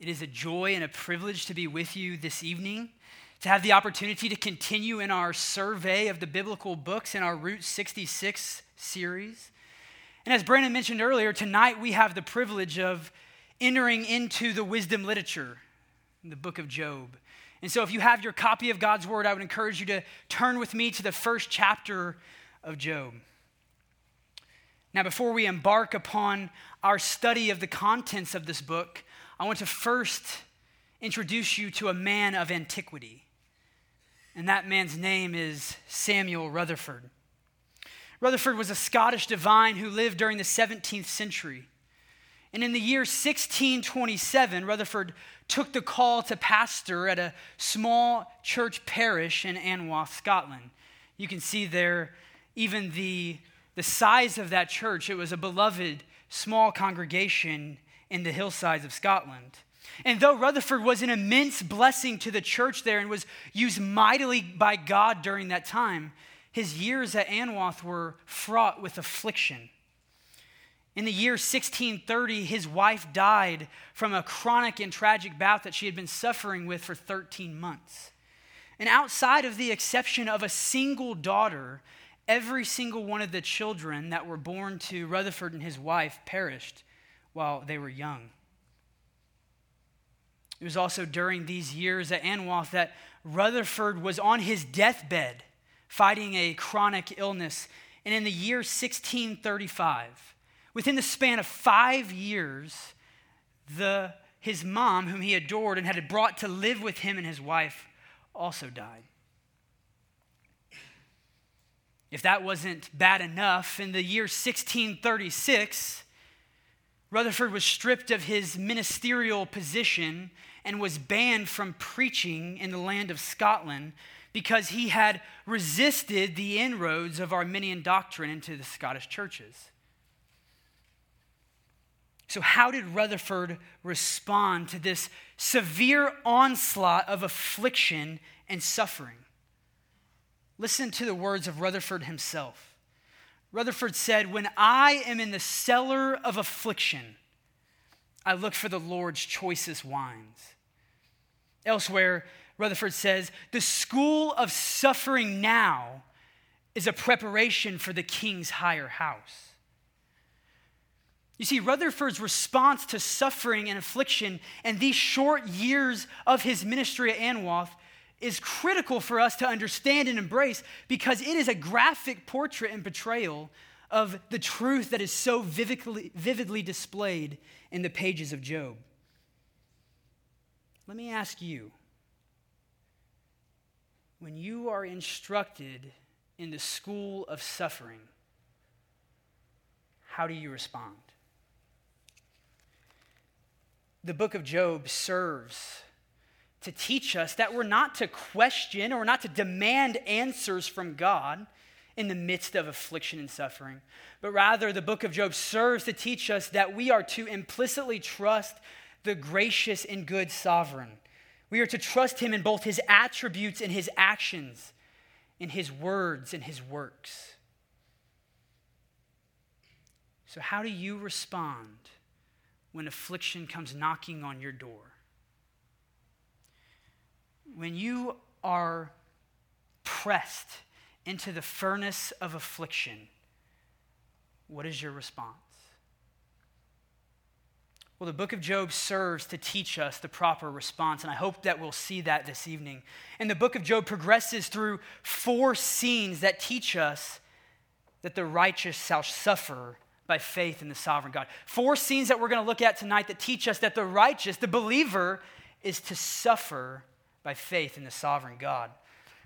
It is a joy and a privilege to be with you this evening, to have the opportunity to continue in our survey of the biblical books in our Route 66 series. And as Brandon mentioned earlier, tonight we have the privilege of entering into the wisdom literature the book of Job. And so, if you have your copy of God's Word, I would encourage you to turn with me to the first chapter of Job. Now, before we embark upon our study of the contents of this book, I want to first introduce you to a man of antiquity. And that man's name is Samuel Rutherford. Rutherford was a Scottish divine who lived during the 17th century. And in the year 1627, Rutherford took the call to pastor at a small church parish in Anwoth, Scotland. You can see there even the, the size of that church. It was a beloved small congregation in the hillsides of Scotland. And though Rutherford was an immense blessing to the church there and was used mightily by God during that time, his years at Anwoth were fraught with affliction. In the year 1630, his wife died from a chronic and tragic bout that she had been suffering with for 13 months. And outside of the exception of a single daughter, every single one of the children that were born to Rutherford and his wife perished while they were young. It was also during these years at Anwoth that Rutherford was on his deathbed fighting a chronic illness. And in the year 1635, Within the span of five years, the, his mom, whom he adored and had brought to live with him and his wife, also died. If that wasn't bad enough, in the year 1636, Rutherford was stripped of his ministerial position and was banned from preaching in the land of Scotland because he had resisted the inroads of Arminian doctrine into the Scottish churches. So, how did Rutherford respond to this severe onslaught of affliction and suffering? Listen to the words of Rutherford himself. Rutherford said, When I am in the cellar of affliction, I look for the Lord's choicest wines. Elsewhere, Rutherford says, The school of suffering now is a preparation for the king's higher house. You see, Rutherford's response to suffering and affliction and these short years of his ministry at Anwoth is critical for us to understand and embrace because it is a graphic portrait and portrayal of the truth that is so vividly, vividly displayed in the pages of Job. Let me ask you when you are instructed in the school of suffering, how do you respond? the book of Job serves to teach us that we're not to question or not to demand answers from God in the midst of affliction and suffering, but rather the book of Job serves to teach us that we are to implicitly trust the gracious and good sovereign. We are to trust him in both his attributes and his actions, in his words and his works. So, how do you respond when affliction comes knocking on your door. When you are pressed into the furnace of affliction, what is your response? Well, the book of Job serves to teach us the proper response, and I hope that we'll see that this evening. And the book of Job progresses through four scenes that teach us that the righteous shall suffer by faith in the sovereign God. Four scenes that we're going to look at tonight that teach us that the righteous, the believer, is to suffer by faith in the sovereign God.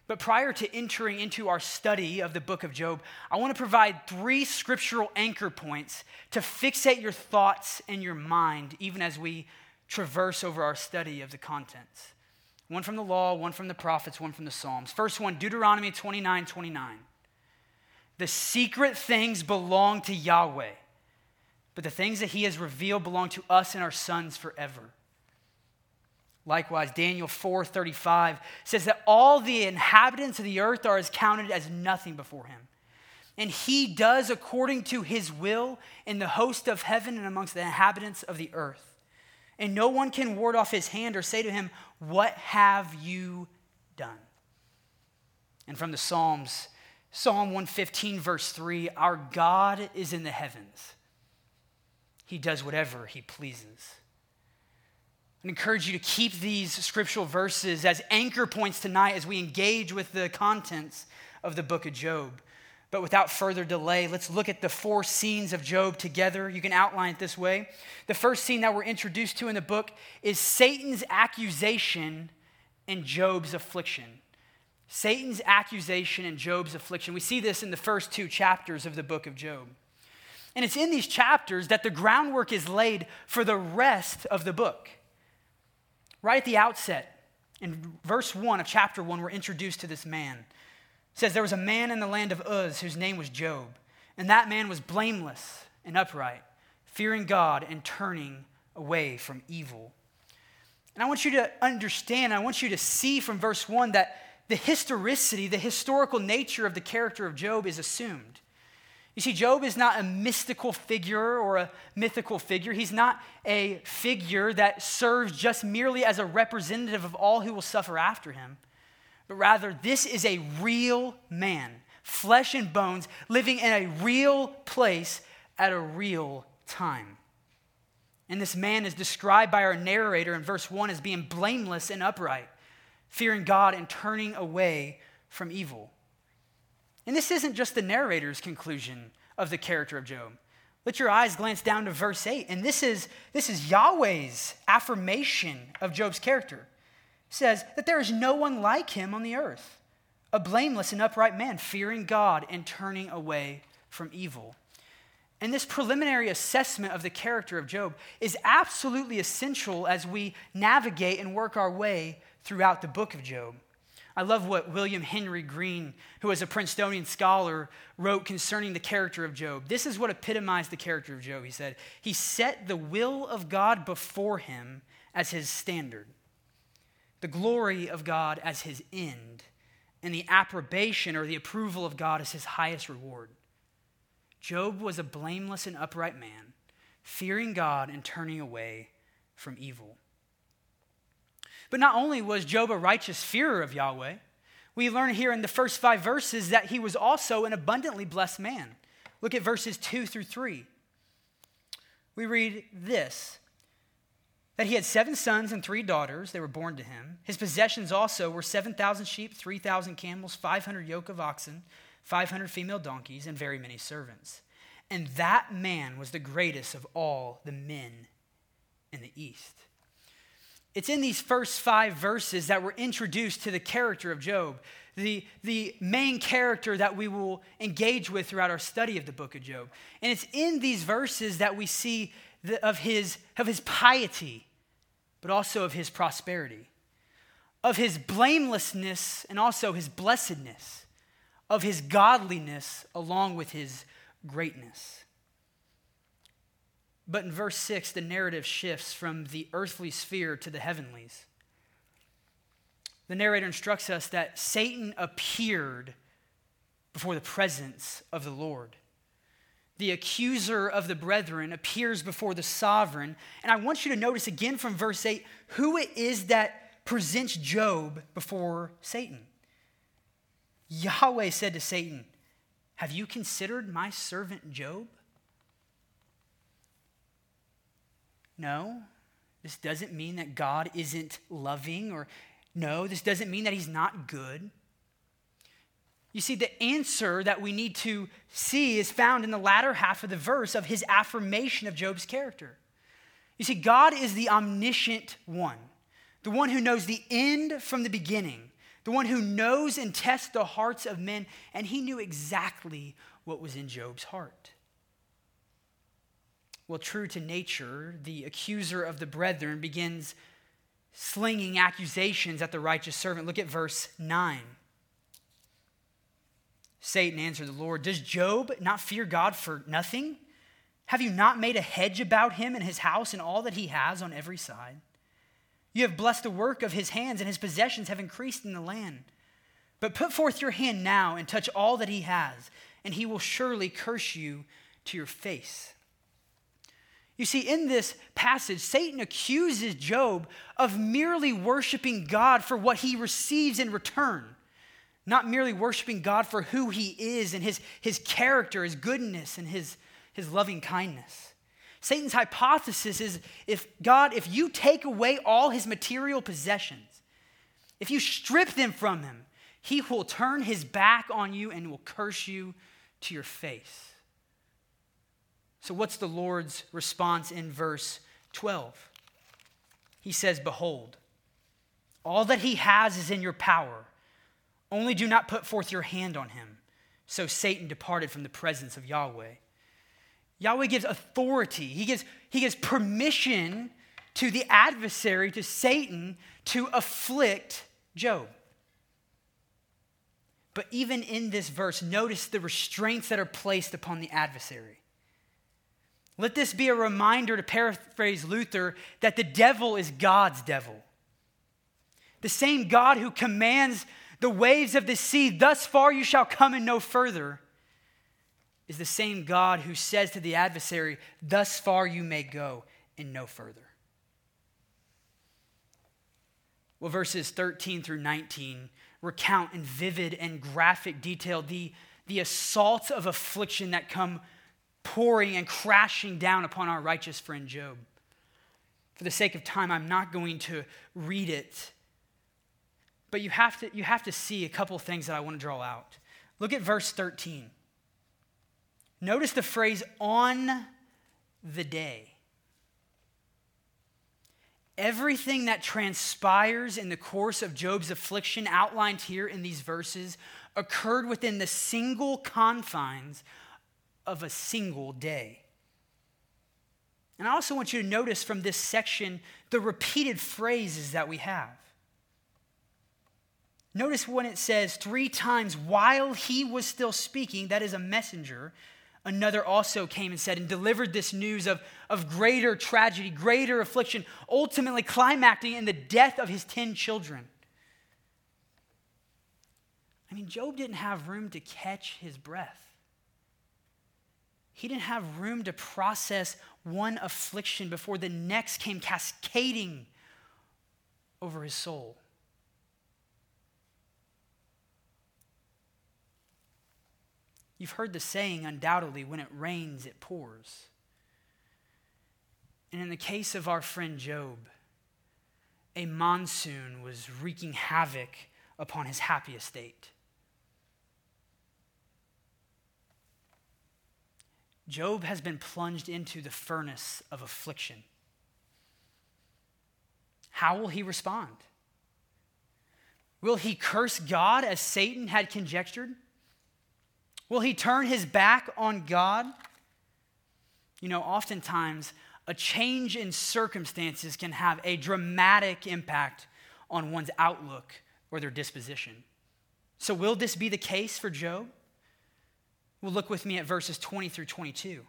But prior to entering into our study of the book of Job, I want to provide three scriptural anchor points to fixate your thoughts and your mind, even as we traverse over our study of the contents. One from the law, one from the prophets, one from the Psalms. First one, Deuteronomy 29 29. The secret things belong to Yahweh, but the things that he has revealed belong to us and our sons forever. Likewise, Daniel 4:35 says that all the inhabitants of the earth are as counted as nothing before him. And he does according to his will in the host of heaven and amongst the inhabitants of the earth. and no one can ward off his hand or say to him, What have you done? And from the Psalms, Psalm 115, verse 3 Our God is in the heavens, He does whatever He pleases. I encourage you to keep these scriptural verses as anchor points tonight as we engage with the contents of the book of Job. But without further delay, let's look at the four scenes of Job together. You can outline it this way. The first scene that we're introduced to in the book is Satan's accusation and Job's affliction. Satan's accusation and Job's affliction. We see this in the first two chapters of the book of Job. And it's in these chapters that the groundwork is laid for the rest of the book. Right at the outset, in verse 1 of chapter 1, we're introduced to this man says there was a man in the land of Uz whose name was Job, and that man was blameless and upright, fearing God and turning away from evil. And I want you to understand, I want you to see from verse 1 that the historicity, the historical nature of the character of Job is assumed. You see, Job is not a mystical figure or a mythical figure. He's not a figure that serves just merely as a representative of all who will suffer after him but rather this is a real man, flesh and bones, living in a real place at a real time. And this man is described by our narrator in verse 1 as being blameless and upright, fearing God and turning away from evil. And this isn't just the narrator's conclusion of the character of Job. Let your eyes glance down to verse 8, and this is, this is Yahweh's affirmation of Job's character says that there is no one like him on the earth, a blameless and upright man, fearing God and turning away from evil. And this preliminary assessment of the character of Job is absolutely essential as we navigate and work our way throughout the book of Job. I love what William Henry Green, who is a Princetonian scholar, wrote concerning the character of Job. This is what epitomized the character of Job. He said, He set the will of God before him as his standard the glory of God as his end, and the approbation or the approval of God as his highest reward. Job was a blameless and upright man, fearing God and turning away from evil. But not only was Job a righteous fearer of Yahweh, we learn here in the first five verses that he was also an abundantly blessed man. Look at verses 2 through 3. We read this that he had seven sons and three daughters. They were born to him. His possessions also were 7,000 sheep, 3,000 camels, 500 yoke of oxen, 500 female donkeys, and very many servants. And that man was the greatest of all the men in the East. It's in these first five verses that we're introduced to the character of Job, the, the main character that we will engage with throughout our study of the book of Job. And it's in these verses that we see the, of, his, of his piety but also of his prosperity, of his blamelessness and also his blessedness, of his godliness along with his greatness. But in verse 6, the narrative shifts from the earthly sphere to the heavenlies. The narrator instructs us that Satan appeared before the presence of the Lord the accuser of the brethren, appears before the sovereign. And I want you to notice again from verse 8 who it is that presents Job before Satan. Yahweh said to Satan, Have you considered my servant Job? No, this doesn't mean that God isn't loving, or no, this doesn't mean that he's not good. You see, the answer that we need to see is found in the latter half of the verse of his affirmation of Job's character. You see, God is the omniscient one, the one who knows the end from the beginning, the one who knows and tests the hearts of men, and he knew exactly what was in Job's heart. Well, true to nature, the accuser of the brethren begins slinging accusations at the righteous servant. Look at verse 9. Satan answered the Lord, Does Job not fear God for nothing? Have you not made a hedge about him and his house and all that he has on every side? You have blessed the work of his hands, and his possessions have increased in the land. But put forth your hand now and touch all that he has, and he will surely curse you to your face. You see, in this passage, Satan accuses Job of merely worshiping God for what he receives in return, not merely worshiping God for who he is and his, his character, his goodness, and his, his loving kindness. Satan's hypothesis is if God, if you take away all his material possessions, if you strip them from him, he will turn his back on you and will curse you to your face. So, what's the Lord's response in verse 12? He says, Behold, all that he has is in your power. Only do not put forth your hand on him. So Satan departed from the presence of Yahweh. Yahweh gives authority, he gives, he gives permission to the adversary, to Satan, to afflict Job. But even in this verse, notice the restraints that are placed upon the adversary. Let this be a reminder, to paraphrase Luther, that the devil is God's devil. The same God who commands the waves of the sea, thus far you shall come and no further, is the same God who says to the adversary, thus far you may go and no further. Well, verses 13 through 19 recount in vivid and graphic detail the, the assaults of affliction that come pouring and crashing down upon our righteous friend Job. For the sake of time, I'm not going to read it. But you have to, you have to see a couple things that I want to draw out. Look at verse 13. Notice the phrase on the day. Everything that transpires in the course of Job's affliction, outlined here in these verses, occurred within the single confines of a single day. And I also want you to notice from this section the repeated phrases that we have. Notice when it says three times, while he was still speaking, that is a messenger, another also came and said and delivered this news of, of greater tragedy, greater affliction, ultimately climaxing in the death of his 10 children. I mean, Job didn't have room to catch his breath. He didn't have room to process one affliction before the next came cascading over his soul. You've heard the saying, undoubtedly, when it rains, it pours. And in the case of our friend Job, a monsoon was wreaking havoc upon his happy estate. Job has been plunged into the furnace of affliction. How will he respond? Will he curse God as Satan had conjectured? Will he turn his back on God? You know, oftentimes a change in circumstances can have a dramatic impact on one's outlook or their disposition. So, will this be the case for Job? Well, look with me at verses 20 through 22.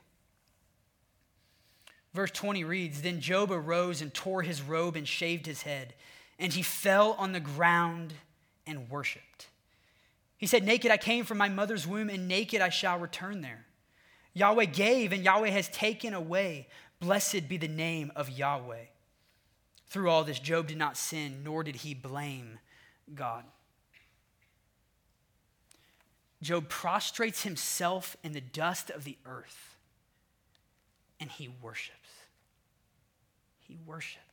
Verse 20 reads Then Job arose and tore his robe and shaved his head, and he fell on the ground and worshiped. He said, Naked I came from my mother's womb, and naked I shall return there. Yahweh gave, and Yahweh has taken away. Blessed be the name of Yahweh. Through all this, Job did not sin, nor did he blame God. Job prostrates himself in the dust of the earth and he worships. He worships.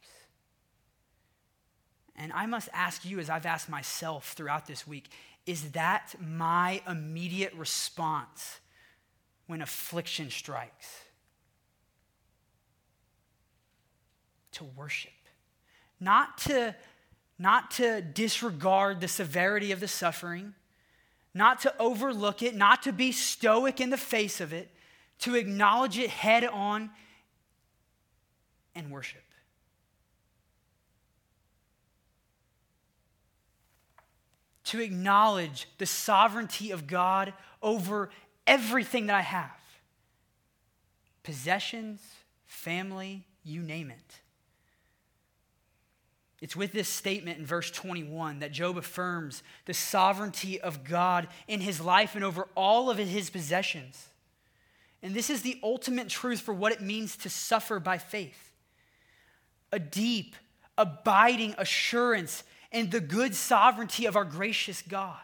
And I must ask you, as I've asked myself throughout this week, is that my immediate response when affliction strikes? To worship. Not to, not to disregard the severity of the suffering not to overlook it, not to be stoic in the face of it, to acknowledge it head on and worship. To acknowledge the sovereignty of God over everything that I have possessions, family, you name it. It's with this statement in verse 21 that Job affirms the sovereignty of God in his life and over all of his possessions. And this is the ultimate truth for what it means to suffer by faith a deep, abiding assurance in the good sovereignty of our gracious God.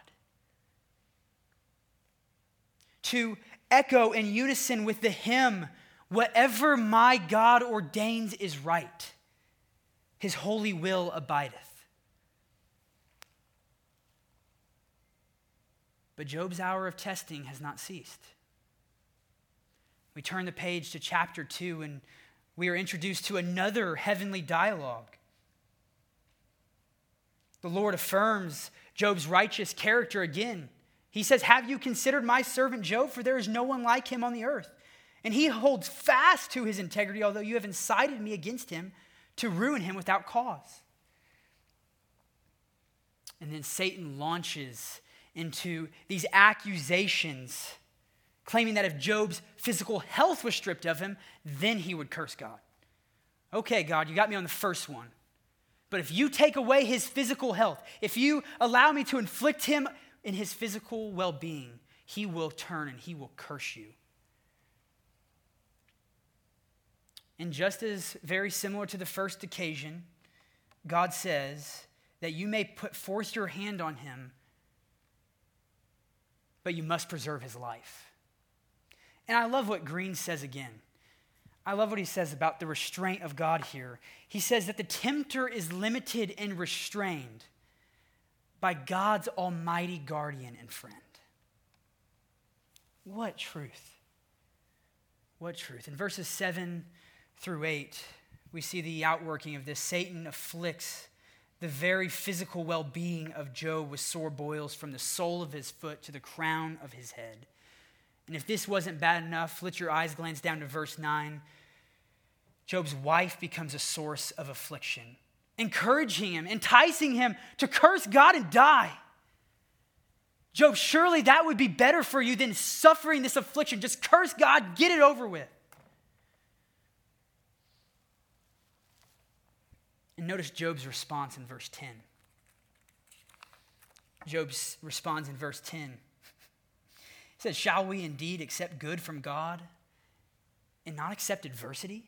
To echo in unison with the hymn, Whatever my God ordains is right, his holy will abideth. But Job's hour of testing has not ceased. We turn the page to chapter 2 and we are introduced to another heavenly dialogue. The Lord affirms Job's righteous character again. He says, Have you considered my servant Job? For there is no one like him on the earth. And he holds fast to his integrity, although you have incited me against him to ruin him without cause. And then Satan launches into these accusations, claiming that if Job's physical health was stripped of him, then he would curse God. Okay, God, you got me on the first one. But if you take away his physical health, if you allow me to inflict him in his physical well being, he will turn and he will curse you. And just as very similar to the first occasion, God says that you may put forth your hand on him, but you must preserve his life. And I love what Green says again. I love what he says about the restraint of God here. He says that the tempter is limited and restrained by God's almighty guardian and friend. What truth! What truth. In verses 7 through 8, we see the outworking of this. Satan afflicts the very physical well being of Job with sore boils from the sole of his foot to the crown of his head. And if this wasn't bad enough, let your eyes glance down to verse 9. Job's wife becomes a source of affliction encouraging him, enticing him to curse God and die. Job, surely that would be better for you than suffering this affliction. Just curse God, get it over with. And notice Job's response in verse 10. Job responds in verse 10. He says, Shall we indeed accept good from God and not accept adversity?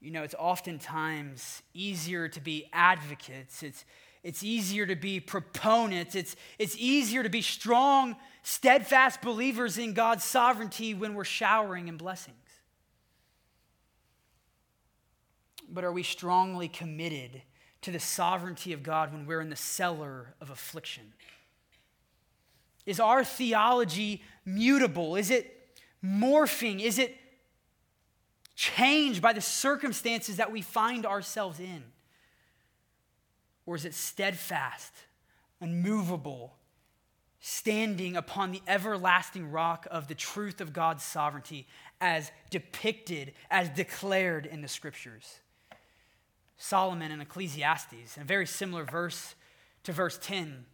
You know, it's oftentimes easier to be advocates. It's, it's easier to be proponents. It's, it's easier to be strong, steadfast believers in God's sovereignty when we're showering in blessings. But are we strongly committed to the sovereignty of God when we're in the cellar of affliction? Is our theology mutable? Is it morphing? Is it changed by the circumstances that we find ourselves in? Or is it steadfast, unmovable, standing upon the everlasting rock of the truth of God's sovereignty as depicted, as declared in the scriptures? Solomon in Ecclesiastes, in a very similar verse to verse 10,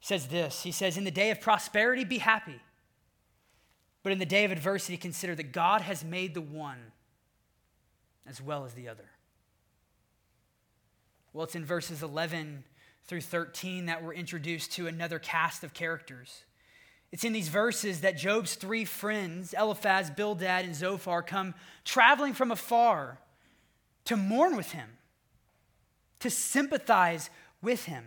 says this He says, In the day of prosperity, be happy. But in the day of adversity, consider that God has made the one as well as the other. Well, it's in verses 11 through 13 that we're introduced to another cast of characters. It's in these verses that Job's three friends, Eliphaz, Bildad, and Zophar, come traveling from afar to mourn with him, to sympathize with him.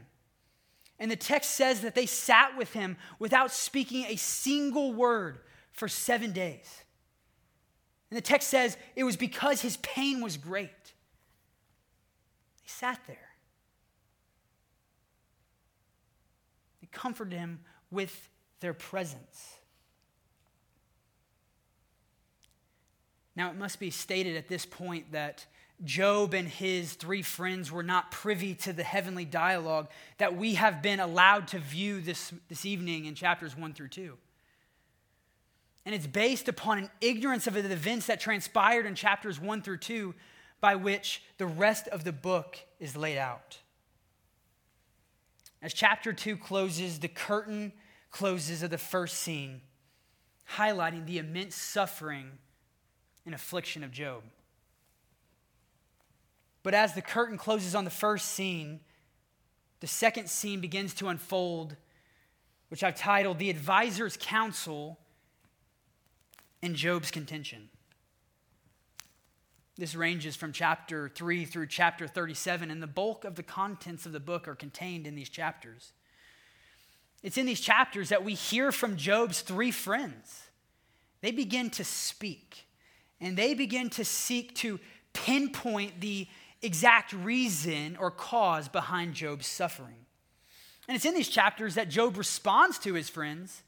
And the text says that they sat with him without speaking a single word for seven days. And the text says it was because his pain was great. They sat there. They comforted him with their presence. Now, it must be stated at this point that Job and his three friends were not privy to the heavenly dialogue that we have been allowed to view this, this evening in chapters 1 through 2. And it's based upon an ignorance of the events that transpired in chapters 1 through 2 by which the rest of the book is laid out. As chapter 2 closes, the curtain closes of the first scene, highlighting the immense suffering and affliction of Job. But as the curtain closes on the first scene, the second scene begins to unfold which I've titled The Advisor's Counsel in Job's Contention. This ranges from chapter 3 through chapter 37, and the bulk of the contents of the book are contained in these chapters. It's in these chapters that we hear from Job's three friends. They begin to speak, and they begin to seek to pinpoint the exact reason or cause behind Job's suffering. And it's in these chapters that Job responds to his friends,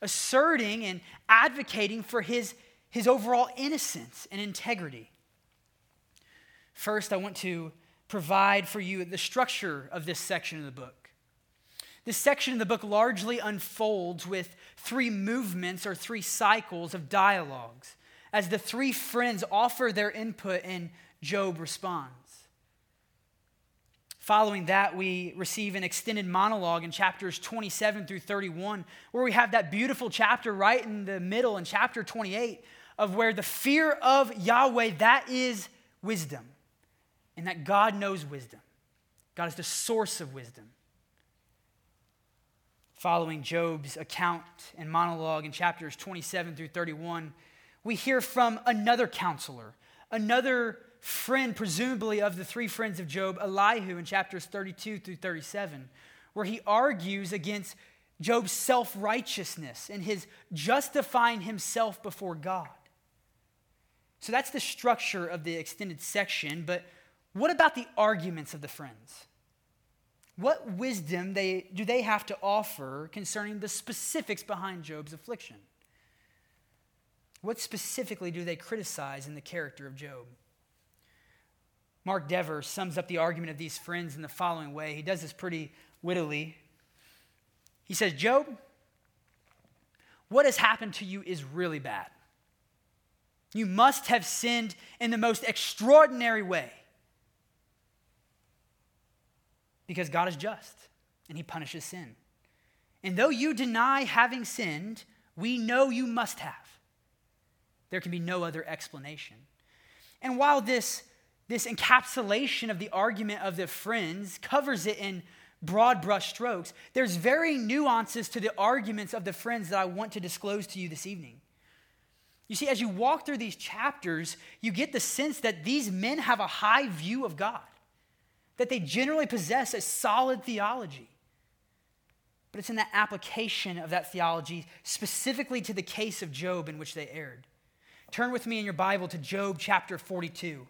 asserting and advocating for his, his overall innocence and integrity. First, I want to provide for you the structure of this section of the book. This section of the book largely unfolds with three movements or three cycles of dialogues as the three friends offer their input and Job responds. Following that, we receive an extended monologue in chapters 27 through 31, where we have that beautiful chapter right in the middle in chapter 28 of where the fear of Yahweh, that is wisdom, and that God knows wisdom. God is the source of wisdom following Job's account and monologue in chapters 27 through 31, we hear from another counselor, another friend, presumably of the three friends of Job, Elihu, in chapters 32 through 37, where he argues against Job's self righteousness and his justifying himself before God. So that's the structure of the extended section, but what about the arguments of the friends? What wisdom they, do they have to offer concerning the specifics behind Job's affliction? What specifically do they criticize in the character of Job? Mark Dever sums up the argument of these friends in the following way. He does this pretty wittily. He says, Job, what has happened to you is really bad. You must have sinned in the most extraordinary way. because God is just and he punishes sin. And though you deny having sinned, we know you must have. There can be no other explanation. And while this, this encapsulation of the argument of the friends covers it in broad brush strokes, there's very nuances to the arguments of the friends that I want to disclose to you this evening. You see, as you walk through these chapters, you get the sense that these men have a high view of God that they generally possess a solid theology. But it's in the application of that theology, specifically to the case of Job in which they erred. Turn with me in your Bible to Job chapter 42.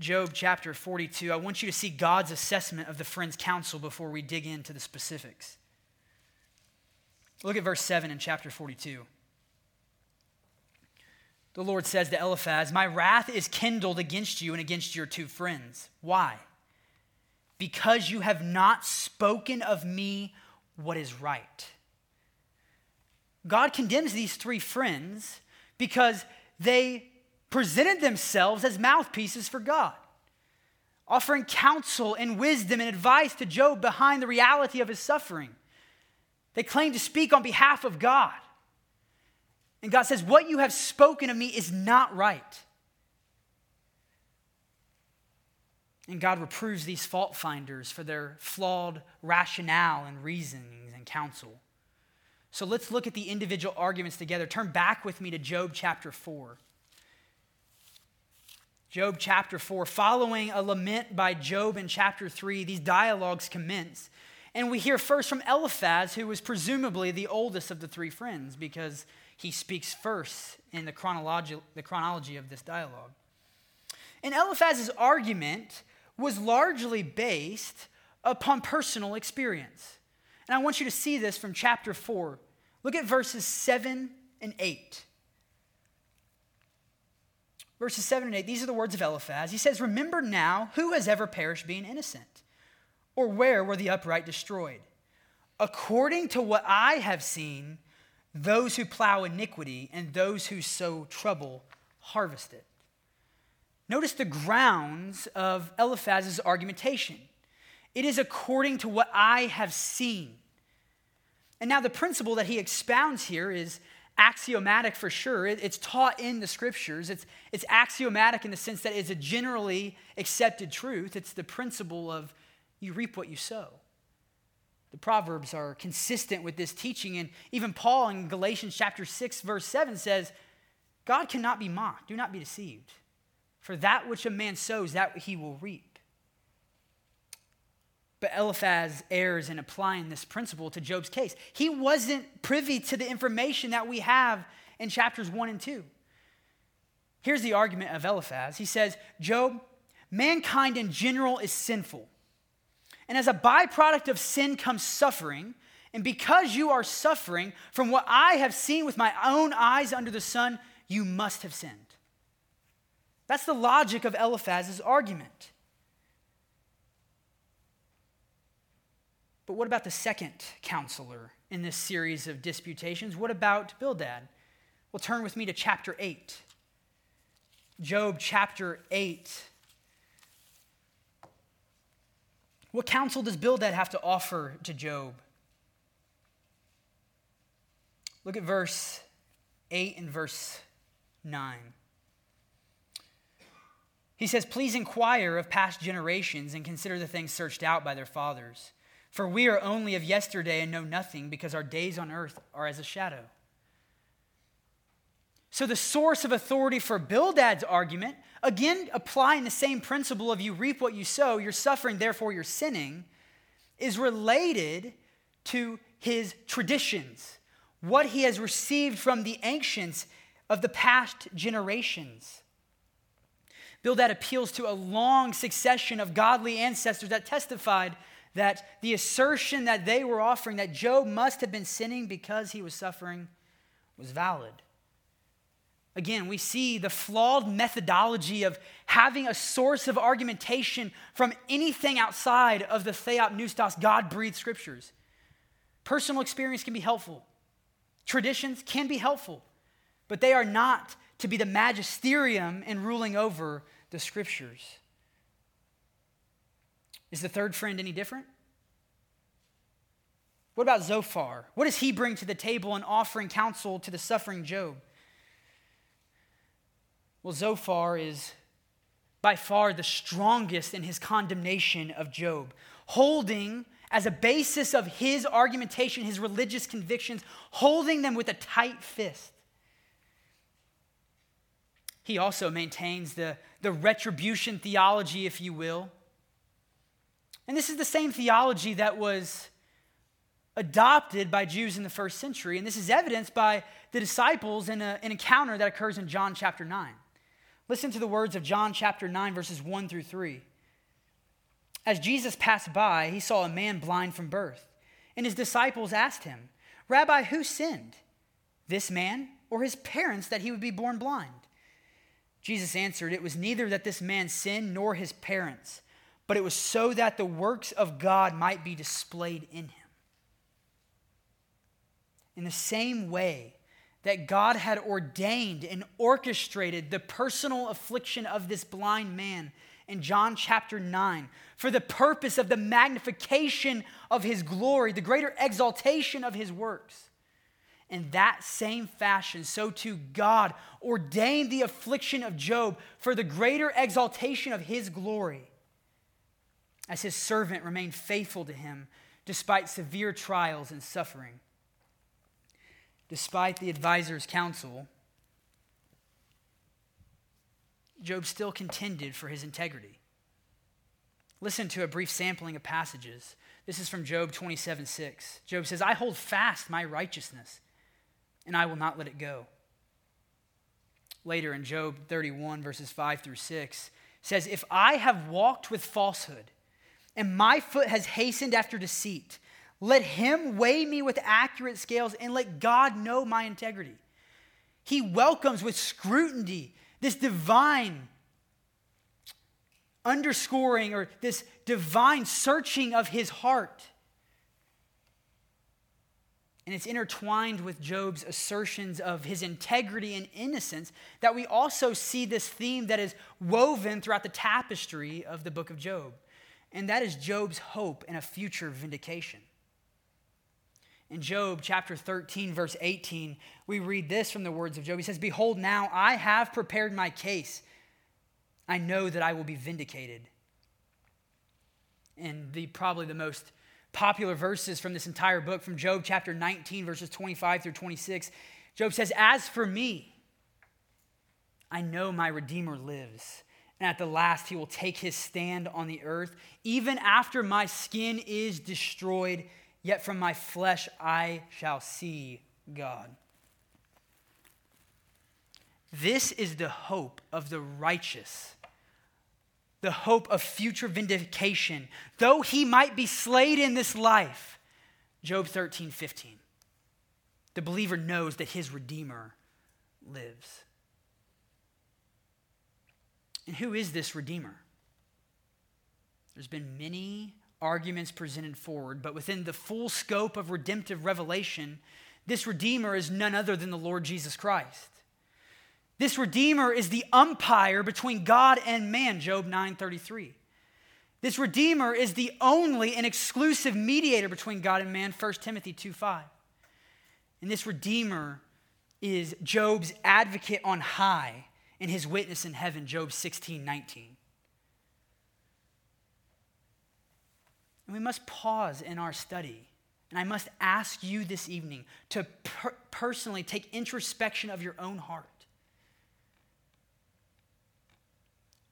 Job chapter 42, I want you to see God's assessment of the friend's counsel before we dig into the specifics. Look at verse 7 in chapter 42. The Lord says to Eliphaz, My wrath is kindled against you and against your two friends. Why? Because you have not spoken of me what is right. God condemns these three friends because they presented themselves as mouthpieces for God, offering counsel and wisdom and advice to Job behind the reality of his suffering. They claimed to speak on behalf of God. And God says, What you have spoken of me is not right. And God reproves these fault finders for their flawed rationale and reasonings and counsel. So let's look at the individual arguments together. Turn back with me to Job chapter 4. Job chapter 4. Following a lament by Job in chapter 3, these dialogues commence. And we hear first from Eliphaz, who was presumably the oldest of the three friends, because he speaks first in the chronology, the chronology of this dialogue. And Eliphaz's argument was largely based upon personal experience. And I want you to see this from chapter 4. Look at verses 7 and 8. Verses 7 and 8, these are the words of Eliphaz. He says, Remember now who has ever perished being innocent, or where were the upright destroyed? According to what I have seen, those who plow iniquity and those who sow trouble harvest it. Notice the grounds of Eliphaz's argumentation. It is according to what I have seen. And now the principle that he expounds here is axiomatic for sure. It's taught in the scriptures. It's, it's axiomatic in the sense that it's a generally accepted truth. It's the principle of you reap what you sow. The Proverbs are consistent with this teaching, and even Paul in Galatians chapter 6, verse 7 says, God cannot be mocked. Do not be deceived. For that which a man sows, that he will reap. But Eliphaz errs in applying this principle to Job's case. He wasn't privy to the information that we have in chapters 1 and 2. Here's the argument of Eliphaz. He says, Job, mankind in general is sinful. And as a byproduct of sin comes suffering. And because you are suffering from what I have seen with my own eyes under the sun, you must have sinned. That's the logic of Eliphaz's argument. But what about the second counselor in this series of disputations? What about Bildad? Well, turn with me to chapter 8. Job chapter 8. What counsel does Bildad have to offer to Job? Look at verse 8 and verse 9. He says, Please inquire of past generations and consider the things searched out by their fathers. For we are only of yesterday and know nothing because our days on earth are as a shadow. So, the source of authority for Bildad's argument, again applying the same principle of you reap what you sow, you're suffering, therefore you're sinning, is related to his traditions, what he has received from the ancients of the past generations. Bildad appeals to a long succession of godly ancestors that testified that the assertion that they were offering that Job must have been sinning because he was suffering was valid. Again, we see the flawed methodology of having a source of argumentation from anything outside of the Theopneustos, God breathed scriptures. Personal experience can be helpful, traditions can be helpful, but they are not to be the magisterium in ruling over the scriptures. Is the third friend any different? What about Zophar? What does he bring to the table in offering counsel to the suffering Job? Well, Zophar is by far the strongest in his condemnation of Job, holding as a basis of his argumentation, his religious convictions, holding them with a tight fist. He also maintains the, the retribution theology, if you will. And this is the same theology that was adopted by Jews in the first century. And this is evidenced by the disciples in a, an encounter that occurs in John chapter 9. Listen to the words of John chapter 9, verses 1 through 3. As Jesus passed by, he saw a man blind from birth, and his disciples asked him, Rabbi, who sinned, this man or his parents, that he would be born blind? Jesus answered, It was neither that this man sinned nor his parents, but it was so that the works of God might be displayed in him. In the same way, that God had ordained and orchestrated the personal affliction of this blind man in John chapter 9 for the purpose of the magnification of his glory, the greater exaltation of his works. In that same fashion, so too God ordained the affliction of Job for the greater exaltation of his glory, as his servant remained faithful to him despite severe trials and suffering despite the advisor's counsel, Job still contended for his integrity. Listen to a brief sampling of passages. This is from Job 27 6. Job says, I hold fast my righteousness, and I will not let it go. Later in Job 31, verses 5 through 6, says, If I have walked with falsehood, and my foot has hastened after deceit, let him weigh me with accurate scales and let God know my integrity. He welcomes with scrutiny this divine underscoring or this divine searching of his heart. And it's intertwined with Job's assertions of his integrity and innocence that we also see this theme that is woven throughout the tapestry of the book of Job. And that is Job's hope in a future vindication. In Job chapter 13, verse 18, we read this from the words of Job. He says, Behold, now I have prepared my case. I know that I will be vindicated. And the probably the most popular verses from this entire book, from Job chapter 19, verses 25 through 26. Job says, As for me, I know my Redeemer lives, and at the last he will take his stand on the earth. Even after my skin is destroyed, yet from my flesh I shall see God. This is the hope of the righteous, the hope of future vindication. Though he might be slayed in this life, Job 13, 15. The believer knows that his Redeemer lives. And who is this Redeemer? There's been many arguments presented forward, but within the full scope of redemptive revelation, this Redeemer is none other than the Lord Jesus Christ. This Redeemer is the umpire between God and man, Job 9:33. This Redeemer is the only and exclusive mediator between God and man, 1 Timothy 2:5. And this Redeemer is Job's advocate on high and his witness in heaven, Job 16:19. And we must pause in our study. And I must ask you this evening to per- personally take introspection of your own heart.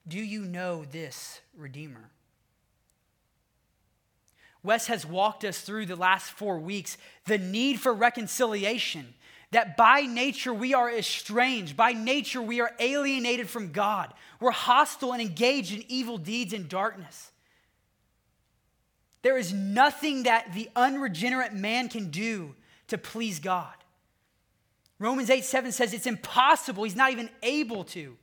Do you know this Redeemer? Wes has walked us through the last four weeks the need for reconciliation, that by nature we are estranged, by nature we are alienated from God. We're hostile and engaged in evil deeds and darkness. There is nothing that the unregenerate man can do to please God. Romans 8 7 says it's impossible, he's not even able to.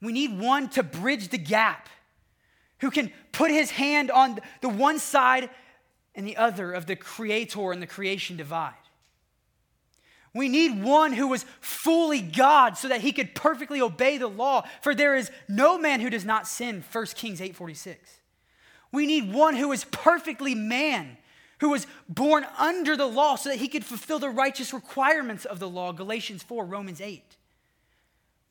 We need one to bridge the gap, who can put his hand on the one side and the other of the creator and the creation divide. We need one who was fully God so that he could perfectly obey the law, for there is no man who does not sin, 1 Kings 8:46. We need one who is perfectly man, who was born under the law so that he could fulfill the righteous requirements of the law, Galatians 4, Romans 8.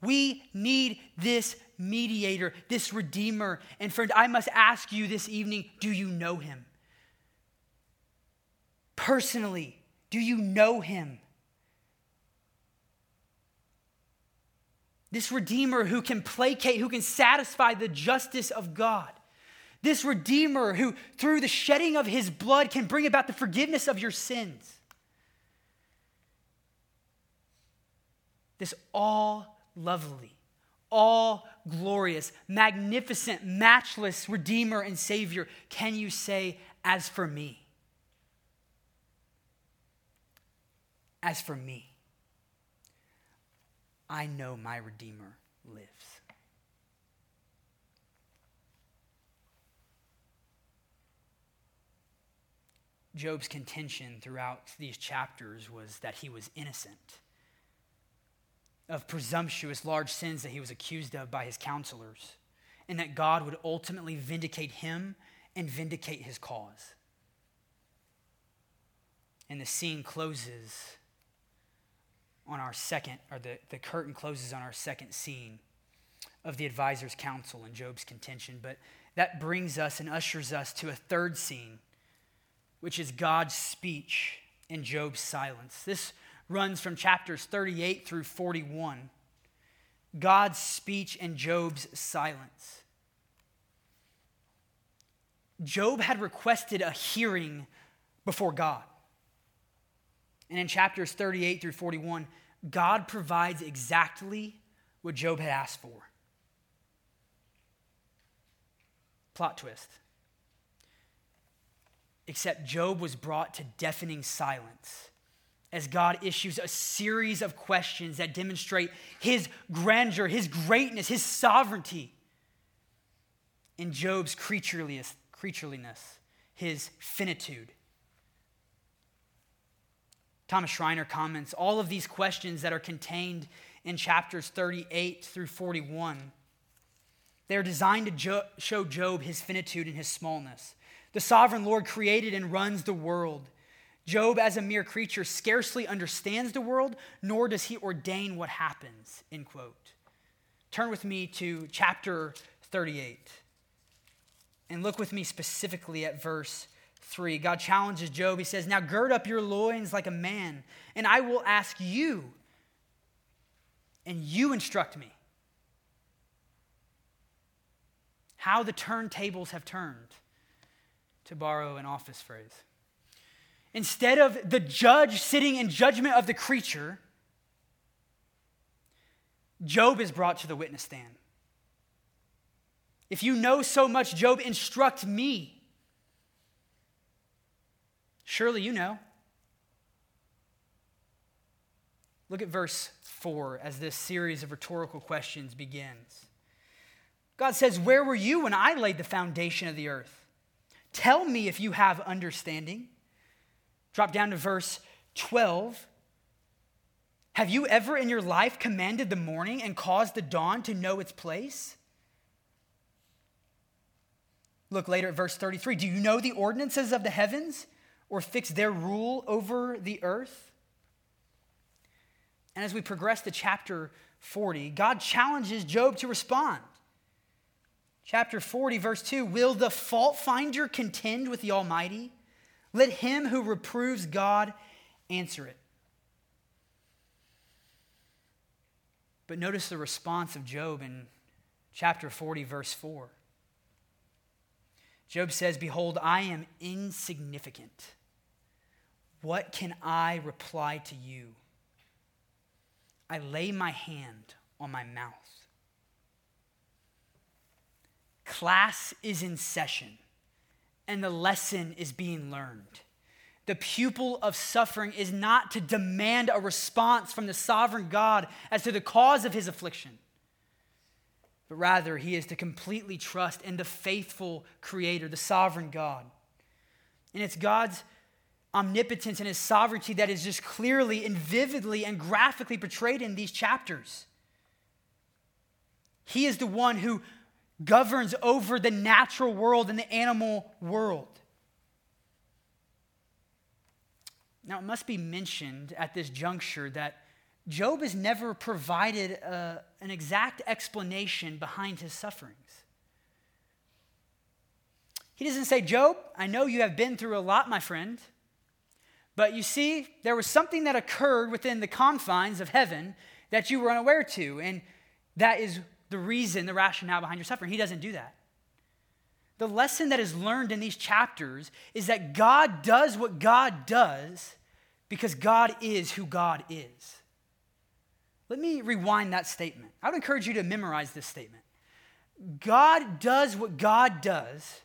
We need this mediator, this redeemer. And friend, I must ask you this evening do you know him? Personally, do you know him? This redeemer who can placate, who can satisfy the justice of God. This redeemer who, through the shedding of his blood, can bring about the forgiveness of your sins. This all lovely, all glorious, magnificent, matchless Redeemer and Savior, can you say, As for me? As for me, I know my Redeemer lives. Job's contention throughout these chapters was that he was innocent of presumptuous large sins that he was accused of by his counselors, and that God would ultimately vindicate him and vindicate his cause. And the scene closes on our second, or the, the curtain closes on our second scene of the advisor's counsel and Job's contention. But that brings us and ushers us to a third scene, which is God's speech and Job's silence. This runs from chapters 38 through 41. God's speech and Job's silence. Job had requested a hearing before God. And in chapters 38 through 41, God provides exactly what Job had asked for. Plot twist. Except Job was brought to deafening silence as God issues a series of questions that demonstrate his grandeur, his greatness, his sovereignty in Job's creatureliness, creatureliness his finitude. Thomas Schreiner comments all of these questions that are contained in chapters 38 through 41. They're designed to jo- show Job his finitude and his smallness. The sovereign Lord created and runs the world. Job, as a mere creature, scarcely understands the world, nor does he ordain what happens, end quote. Turn with me to chapter 38. And look with me specifically at verse 3. God challenges Job. He says, Now gird up your loins like a man, and I will ask you, and you instruct me. How the turntables have turned, to borrow an office phrase. Instead of the judge sitting in judgment of the creature, Job is brought to the witness stand. If you know so much, Job, instruct me. Surely you know. Look at verse 4 as this series of rhetorical questions begins. God says, Where were you when I laid the foundation of the earth? Tell me if you have understanding. Drop down to verse 12. Have you ever in your life commanded the morning and caused the dawn to know its place? Look later at verse 33. Do you know the ordinances of the heavens or fix their rule over the earth? And as we progress to chapter 40, God challenges Job to respond. Chapter 40, verse 2 Will the fault finder contend with the Almighty? Let him who reproves God answer it. But notice the response of Job in chapter 40, verse 4. Job says, Behold, I am insignificant. What can I reply to you? I lay my hand on my mouth. Class is in session, and the lesson is being learned. The pupil of suffering is not to demand a response from the sovereign God as to the cause of his affliction, but rather he is to completely trust in the faithful Creator, the sovereign God. And it's God's omnipotence and his sovereignty that is just clearly and vividly and graphically portrayed in these chapters. He is the one who governs over the natural world and the animal world. Now, it must be mentioned at this juncture that Job has never provided uh, an exact explanation behind his sufferings. He doesn't say, Job, I know you have been through a lot, my friend, but you see, there was something that occurred within the confines of heaven that you were unaware to, and that is the reason, the rationale behind your suffering. He doesn't do that. The lesson that is learned in these chapters is that God does what God does because God is who God is. Let me rewind that statement. I would encourage you to memorize this statement. God does what God does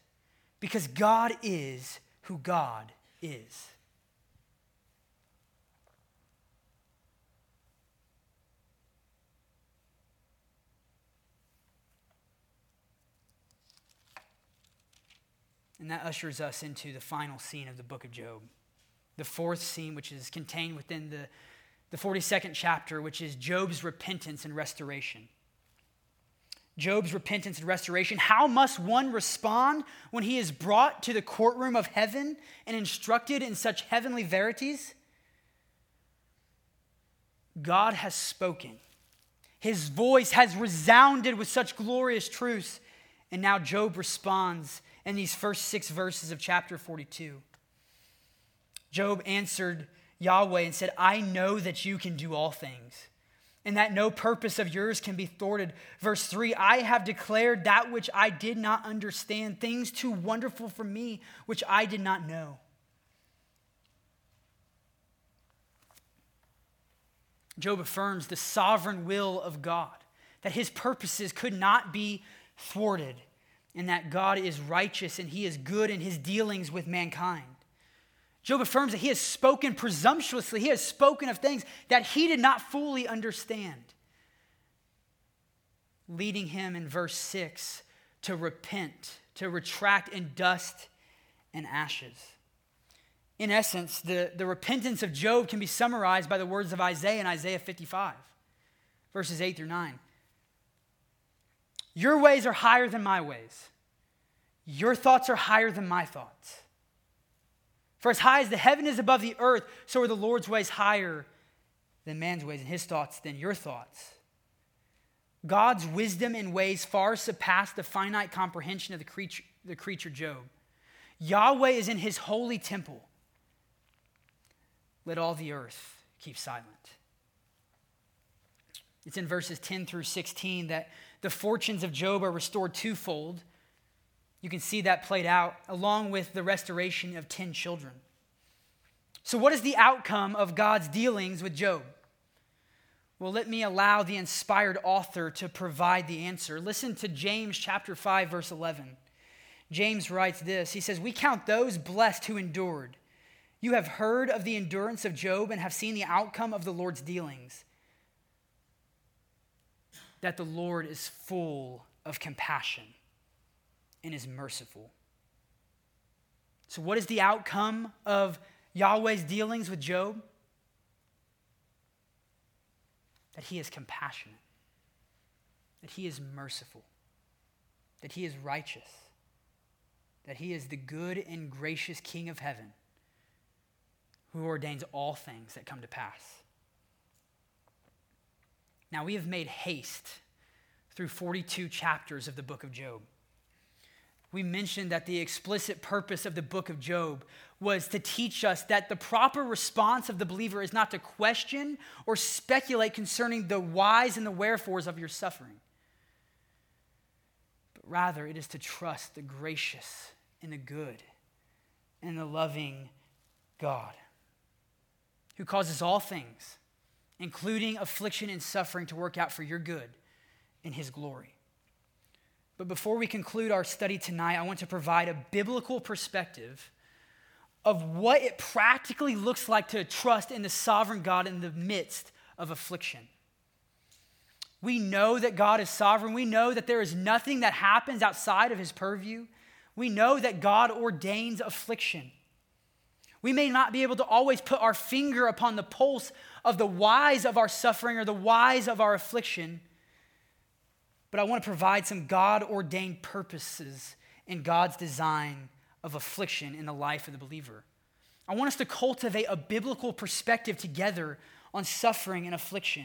because God is who God is. And that ushers us into the final scene of the book of Job. The fourth scene, which is contained within the, the 42nd chapter, which is Job's repentance and restoration. Job's repentance and restoration. How must one respond when he is brought to the courtroom of heaven and instructed in such heavenly verities? God has spoken. His voice has resounded with such glorious truths. And now Job responds in these first six verses of chapter 42. Job answered Yahweh and said, I know that you can do all things, and that no purpose of yours can be thwarted. Verse 3 I have declared that which I did not understand, things too wonderful for me, which I did not know. Job affirms the sovereign will of God, that his purposes could not be thwarted and that God is righteous and he is good in his dealings with mankind. Job affirms that he has spoken presumptuously, he has spoken of things that he did not fully understand, leading him in verse 6 to repent, to retract in dust and ashes. In essence, the, the repentance of Job can be summarized by the words of Isaiah in Isaiah 55, verses 8 through 9. Your ways are higher than my ways. Your thoughts are higher than my thoughts. For as high as the heaven is above the earth, so are the Lord's ways higher than man's ways, and his thoughts than your thoughts. God's wisdom and ways far surpass the finite comprehension of the creature, the creature Job. Yahweh is in his holy temple. Let all the earth keep silent. It's in verses 10 through 16 that the fortunes of Job are restored twofold. You can see that played out along with the restoration of 10 children. So, what is the outcome of God's dealings with Job? Well, let me allow the inspired author to provide the answer. Listen to James chapter 5 verse 11. James writes this. He says, "We count those blessed who endured. You have heard of the endurance of Job and have seen the outcome of the Lord's dealings. That the Lord is full of compassion and is merciful." So, what is the outcome of Yahweh's dealings with Job? that he is compassionate, that he is merciful, that he is righteous, that he is the good and gracious King of heaven who ordains all things that come to pass. Now, we have made haste through 42 chapters of the book of Job. We mentioned that the explicit purpose of the book of Job was to teach us that the proper response of the believer is not to question or speculate concerning the whys and the wherefores of your suffering, but rather it is to trust the gracious and the good and the loving God who causes all things, including affliction and suffering, to work out for your good in his glory. But before we conclude our study tonight, I want to provide a biblical perspective of what it practically looks like to trust in the sovereign God in the midst of affliction. We know that God is sovereign. We know that there is nothing that happens outside of his purview. We know that God ordains affliction. We may not be able to always put our finger upon the pulse of the whys of our suffering or the whys of our affliction, but I want to provide some God ordained purposes in God's design of affliction in the life of the believer. I want us to cultivate a biblical perspective together on suffering and affliction.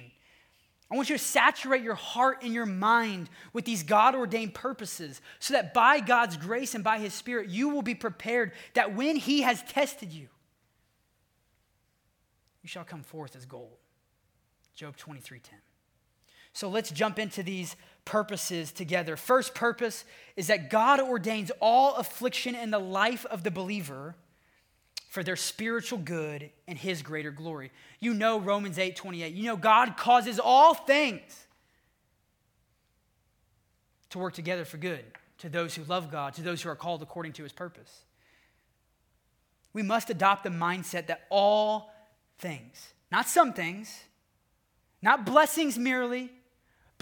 I want you to saturate your heart and your mind with these God ordained purposes so that by God's grace and by His Spirit, you will be prepared that when He has tested you, you shall come forth as gold. Job 23 10. So let's jump into these purposes together. First purpose is that God ordains all affliction in the life of the believer for their spiritual good and his greater glory. You know Romans 8 28. You know God causes all things to work together for good to those who love God, to those who are called according to his purpose. We must adopt the mindset that all things, not some things, not blessings merely,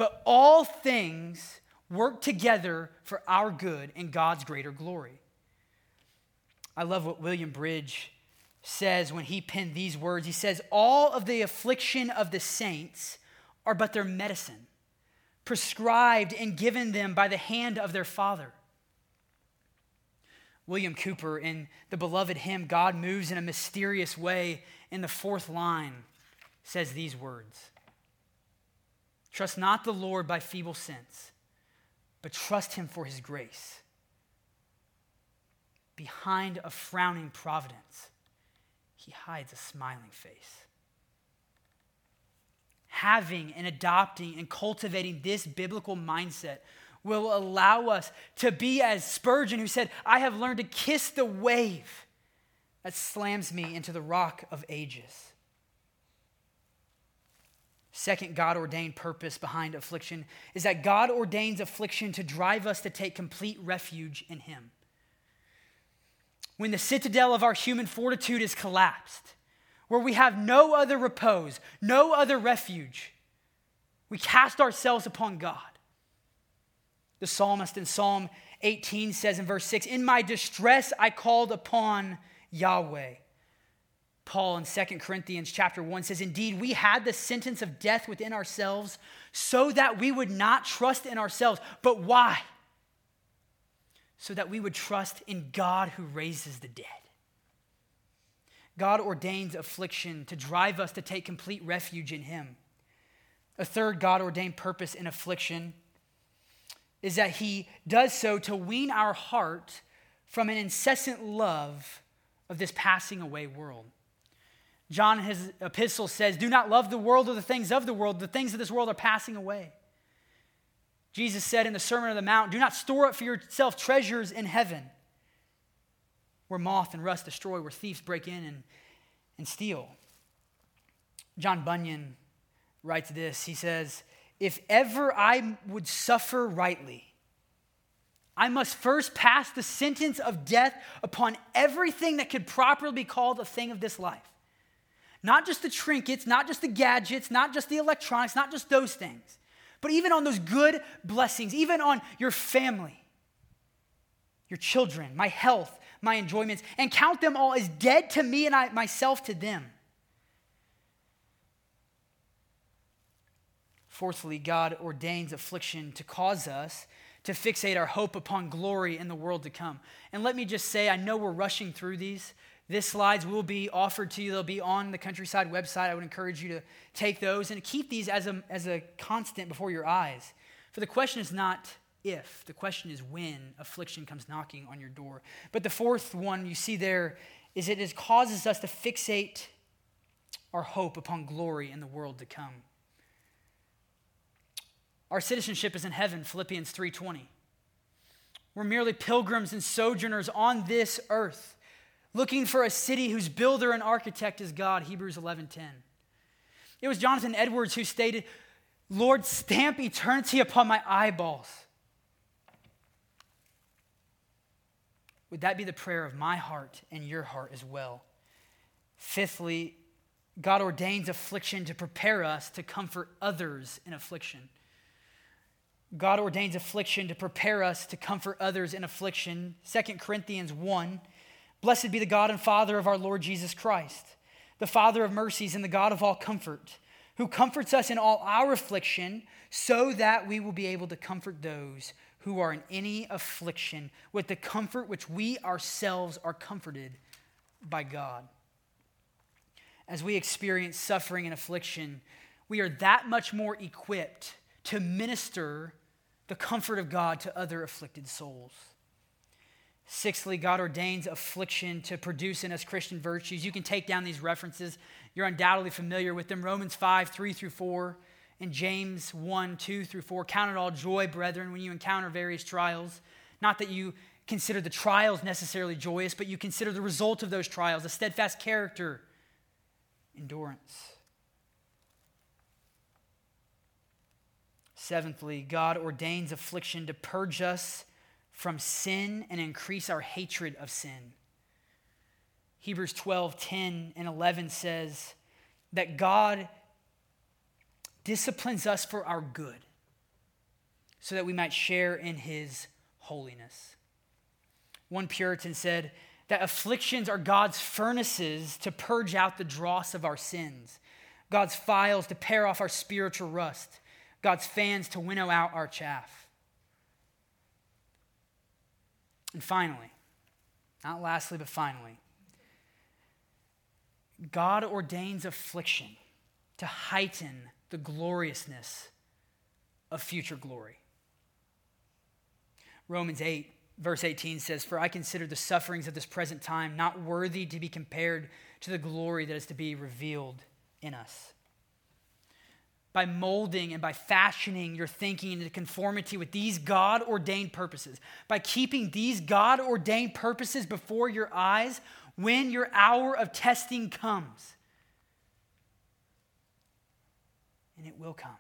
but all things work together for our good and God's greater glory. I love what William Bridge says when he penned these words. He says, All of the affliction of the saints are but their medicine, prescribed and given them by the hand of their Father. William Cowper, in the beloved hymn, God Moves in a Mysterious Way, in the fourth line, says these words Trust not the Lord by feeble sense, but trust him for his grace. Behind a frowning providence, he hides a smiling face. Having and adopting and cultivating this biblical mindset will allow us to be as Spurgeon, who said, I have learned to kiss the wave that slams me into the rock of ages. Second, God ordained purpose behind affliction is that God ordains affliction to drive us to take complete refuge in Him. When the citadel of our human fortitude is collapsed, where we have no other repose, no other refuge, we cast ourselves upon God. The psalmist in Psalm 18 says in verse 6 In my distress I called upon Yahweh. Paul in 2 Corinthians chapter 1 says, Indeed, we had the sentence of death within ourselves so that we would not trust in ourselves. But why? So that we would trust in God who raises the dead. God ordains affliction to drive us to take complete refuge in Him. A third God ordained purpose in affliction is that he does so to wean our heart from an incessant love of this passing away world. John his epistle says, Do not love the world or the things of the world. The things of this world are passing away. Jesus said in the Sermon on the Mount, Do not store up for yourself treasures in heaven, where moth and rust destroy, where thieves break in and, and steal. John Bunyan writes this He says, If ever I would suffer rightly, I must first pass the sentence of death upon everything that could properly be called a thing of this life. Not just the trinkets, not just the gadgets, not just the electronics, not just those things, but even on those good blessings, even on your family, your children, my health, my enjoyments, and count them all as dead to me and I, myself to them. Fourthly, God ordains affliction to cause us to fixate our hope upon glory in the world to come. And let me just say, I know we're rushing through these. This slides will be offered to you. They'll be on the Countryside website. I would encourage you to take those and keep these as a, as a constant before your eyes. For the question is not if, the question is when affliction comes knocking on your door. But the fourth one you see there is it causes us to fixate our hope upon glory in the world to come. Our citizenship is in heaven, Philippians 3:20. We're merely pilgrims and sojourners on this earth, looking for a city whose builder and architect is God, Hebrews 11:10. It was Jonathan Edwards who stated, "Lord, stamp eternity upon my eyeballs." Would that be the prayer of my heart and your heart as well? Fifthly, God ordains affliction to prepare us to comfort others in affliction. God ordains affliction to prepare us to comfort others in affliction. 2 Corinthians 1 Blessed be the God and Father of our Lord Jesus Christ, the Father of mercies and the God of all comfort, who comforts us in all our affliction, so that we will be able to comfort those who are in any affliction with the comfort which we ourselves are comforted by God. As we experience suffering and affliction, we are that much more equipped to minister the comfort of God to other afflicted souls. Sixthly, God ordains affliction to produce in us Christian virtues. You can take down these references. You're undoubtedly familiar with them. Romans 5, 3 through 4, and James 1, 2 through 4. Count it all joy, brethren, when you encounter various trials. Not that you consider the trials necessarily joyous, but you consider the result of those trials, a steadfast character, endurance. Seventhly, God ordains affliction to purge us from sin and increase our hatred of sin. Hebrews 12, 10 and 11 says that God disciplines us for our good so that we might share in his holiness. One Puritan said that afflictions are God's furnaces to purge out the dross of our sins, God's files to pare off our spiritual rust, God's fans to winnow out our chaff. And finally, not lastly, but finally, God ordains affliction to heighten the gloriousness of future glory. Romans 8, verse 18 says, For I consider the sufferings of this present time not worthy to be compared to the glory that is to be revealed in us by molding and by fashioning your thinking into conformity with these God ordained purposes, by keeping these God ordained purposes before your eyes when your hour of testing comes. And it will come.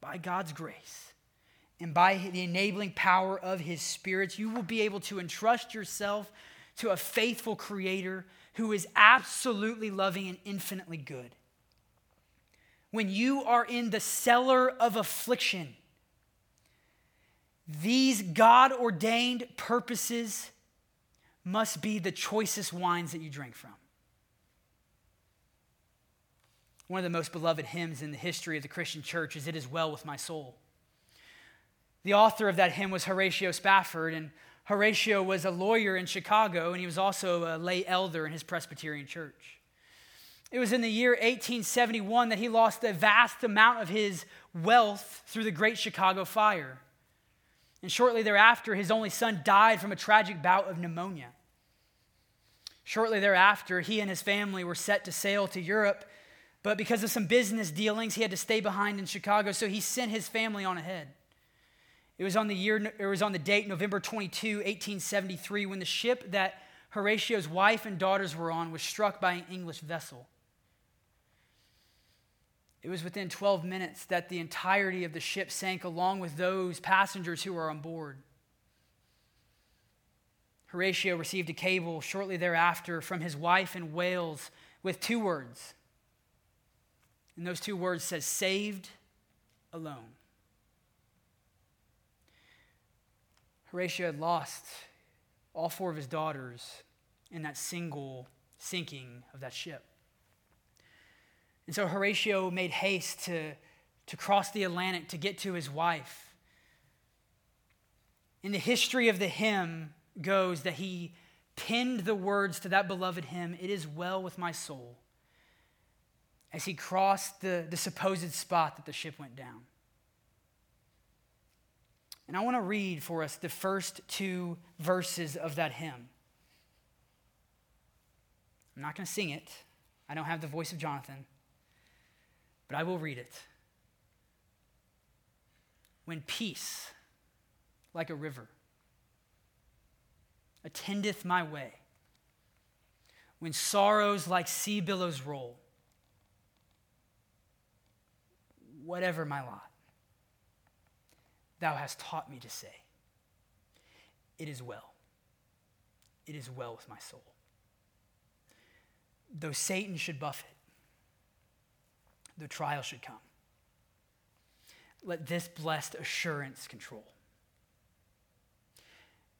By God's grace and by the enabling power of His Spirit, you will be able to entrust yourself to a faithful Creator who is absolutely loving and infinitely good. When you are in the cellar of affliction, these God ordained purposes must be the choicest wines that you drink from. One of the most beloved hymns in the history of the Christian church is It Is Well With My Soul. The author of that hymn was Horatio Spafford, and Horatio was a lawyer in Chicago, and he was also a lay elder in his Presbyterian church. It was in the year 1871 that he lost a vast amount of his wealth through the Great Chicago Fire. And shortly thereafter, his only son died from a tragic bout of pneumonia. Shortly thereafter, he and his family were set to sail to Europe, but because of some business dealings, he had to stay behind in Chicago, so he sent his family on ahead. It was on the year it was on the date November 22, 1873 when the ship that Horatio's wife and daughters were on was struck by an English vessel. It was within 12 minutes that the entirety of the ship sank along with those passengers who were on board. Horatio received a cable shortly thereafter from his wife in Wales with two words. And those two words says saved alone. Horatio had lost all four of his daughters in that single sinking of that ship. And so Horatio made haste to, to cross the Atlantic to get to his wife. In the history of the hymn goes that he penned the words to that beloved hymn, It is well with my soul, as he crossed the, the supposed spot that the ship went down. And I want to read for us the first two verses of that hymn. I'm not going to sing it, I don't have the voice of Jonathan, but I will read it. When peace, like a river, attendeth my way, when sorrows like sea billows roll, whatever my lot, thou hast taught me to say, It is well. It is well with my soul. Though Satan should buffet, though trial should come, let this blessed assurance control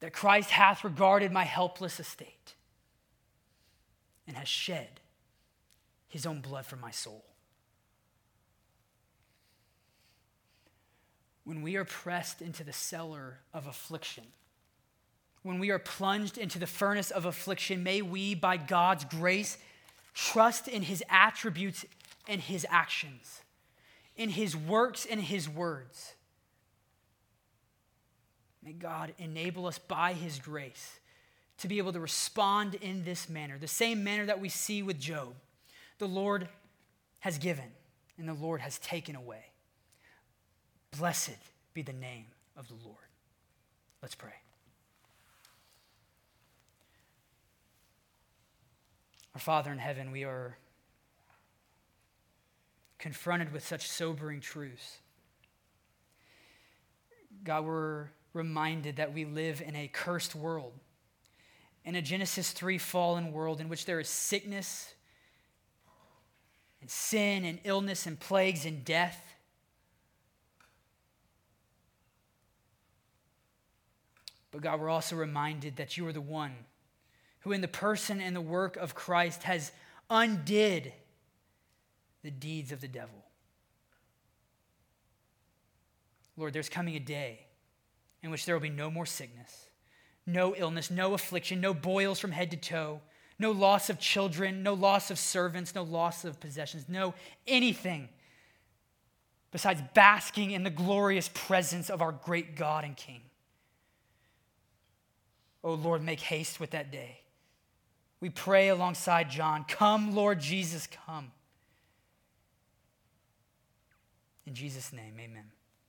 that Christ hath regarded my helpless estate and has shed his own blood for my soul. When we are pressed into the cellar of affliction, when we are plunged into the furnace of affliction, may we, by God's grace, trust in his attributes and his actions, in his works and his words May God enable us by his grace to be able to respond in this manner, the same manner that we see with Job. The Lord has given and the Lord has taken away. Blessed be the name of the Lord. Let's pray. Our Father in heaven, we are confronted with such sobering truths. God, we're reminded that we live in a cursed world, in a Genesis 3 fallen world in which there is sickness and sin and illness and plagues and death. But God, we're also reminded that you are the one who, in the person and the work of Christ, has undid the deeds of the devil. Lord, there's coming a day in which there will be no more sickness, no illness, no affliction, no boils from head to toe, no loss of children, no loss of servants, no loss of possessions, no anything besides basking in the glorious presence of our great God and King. Oh Lord, make haste with that day. We pray alongside John, Come, Lord Jesus, come. In Jesus' name, amen.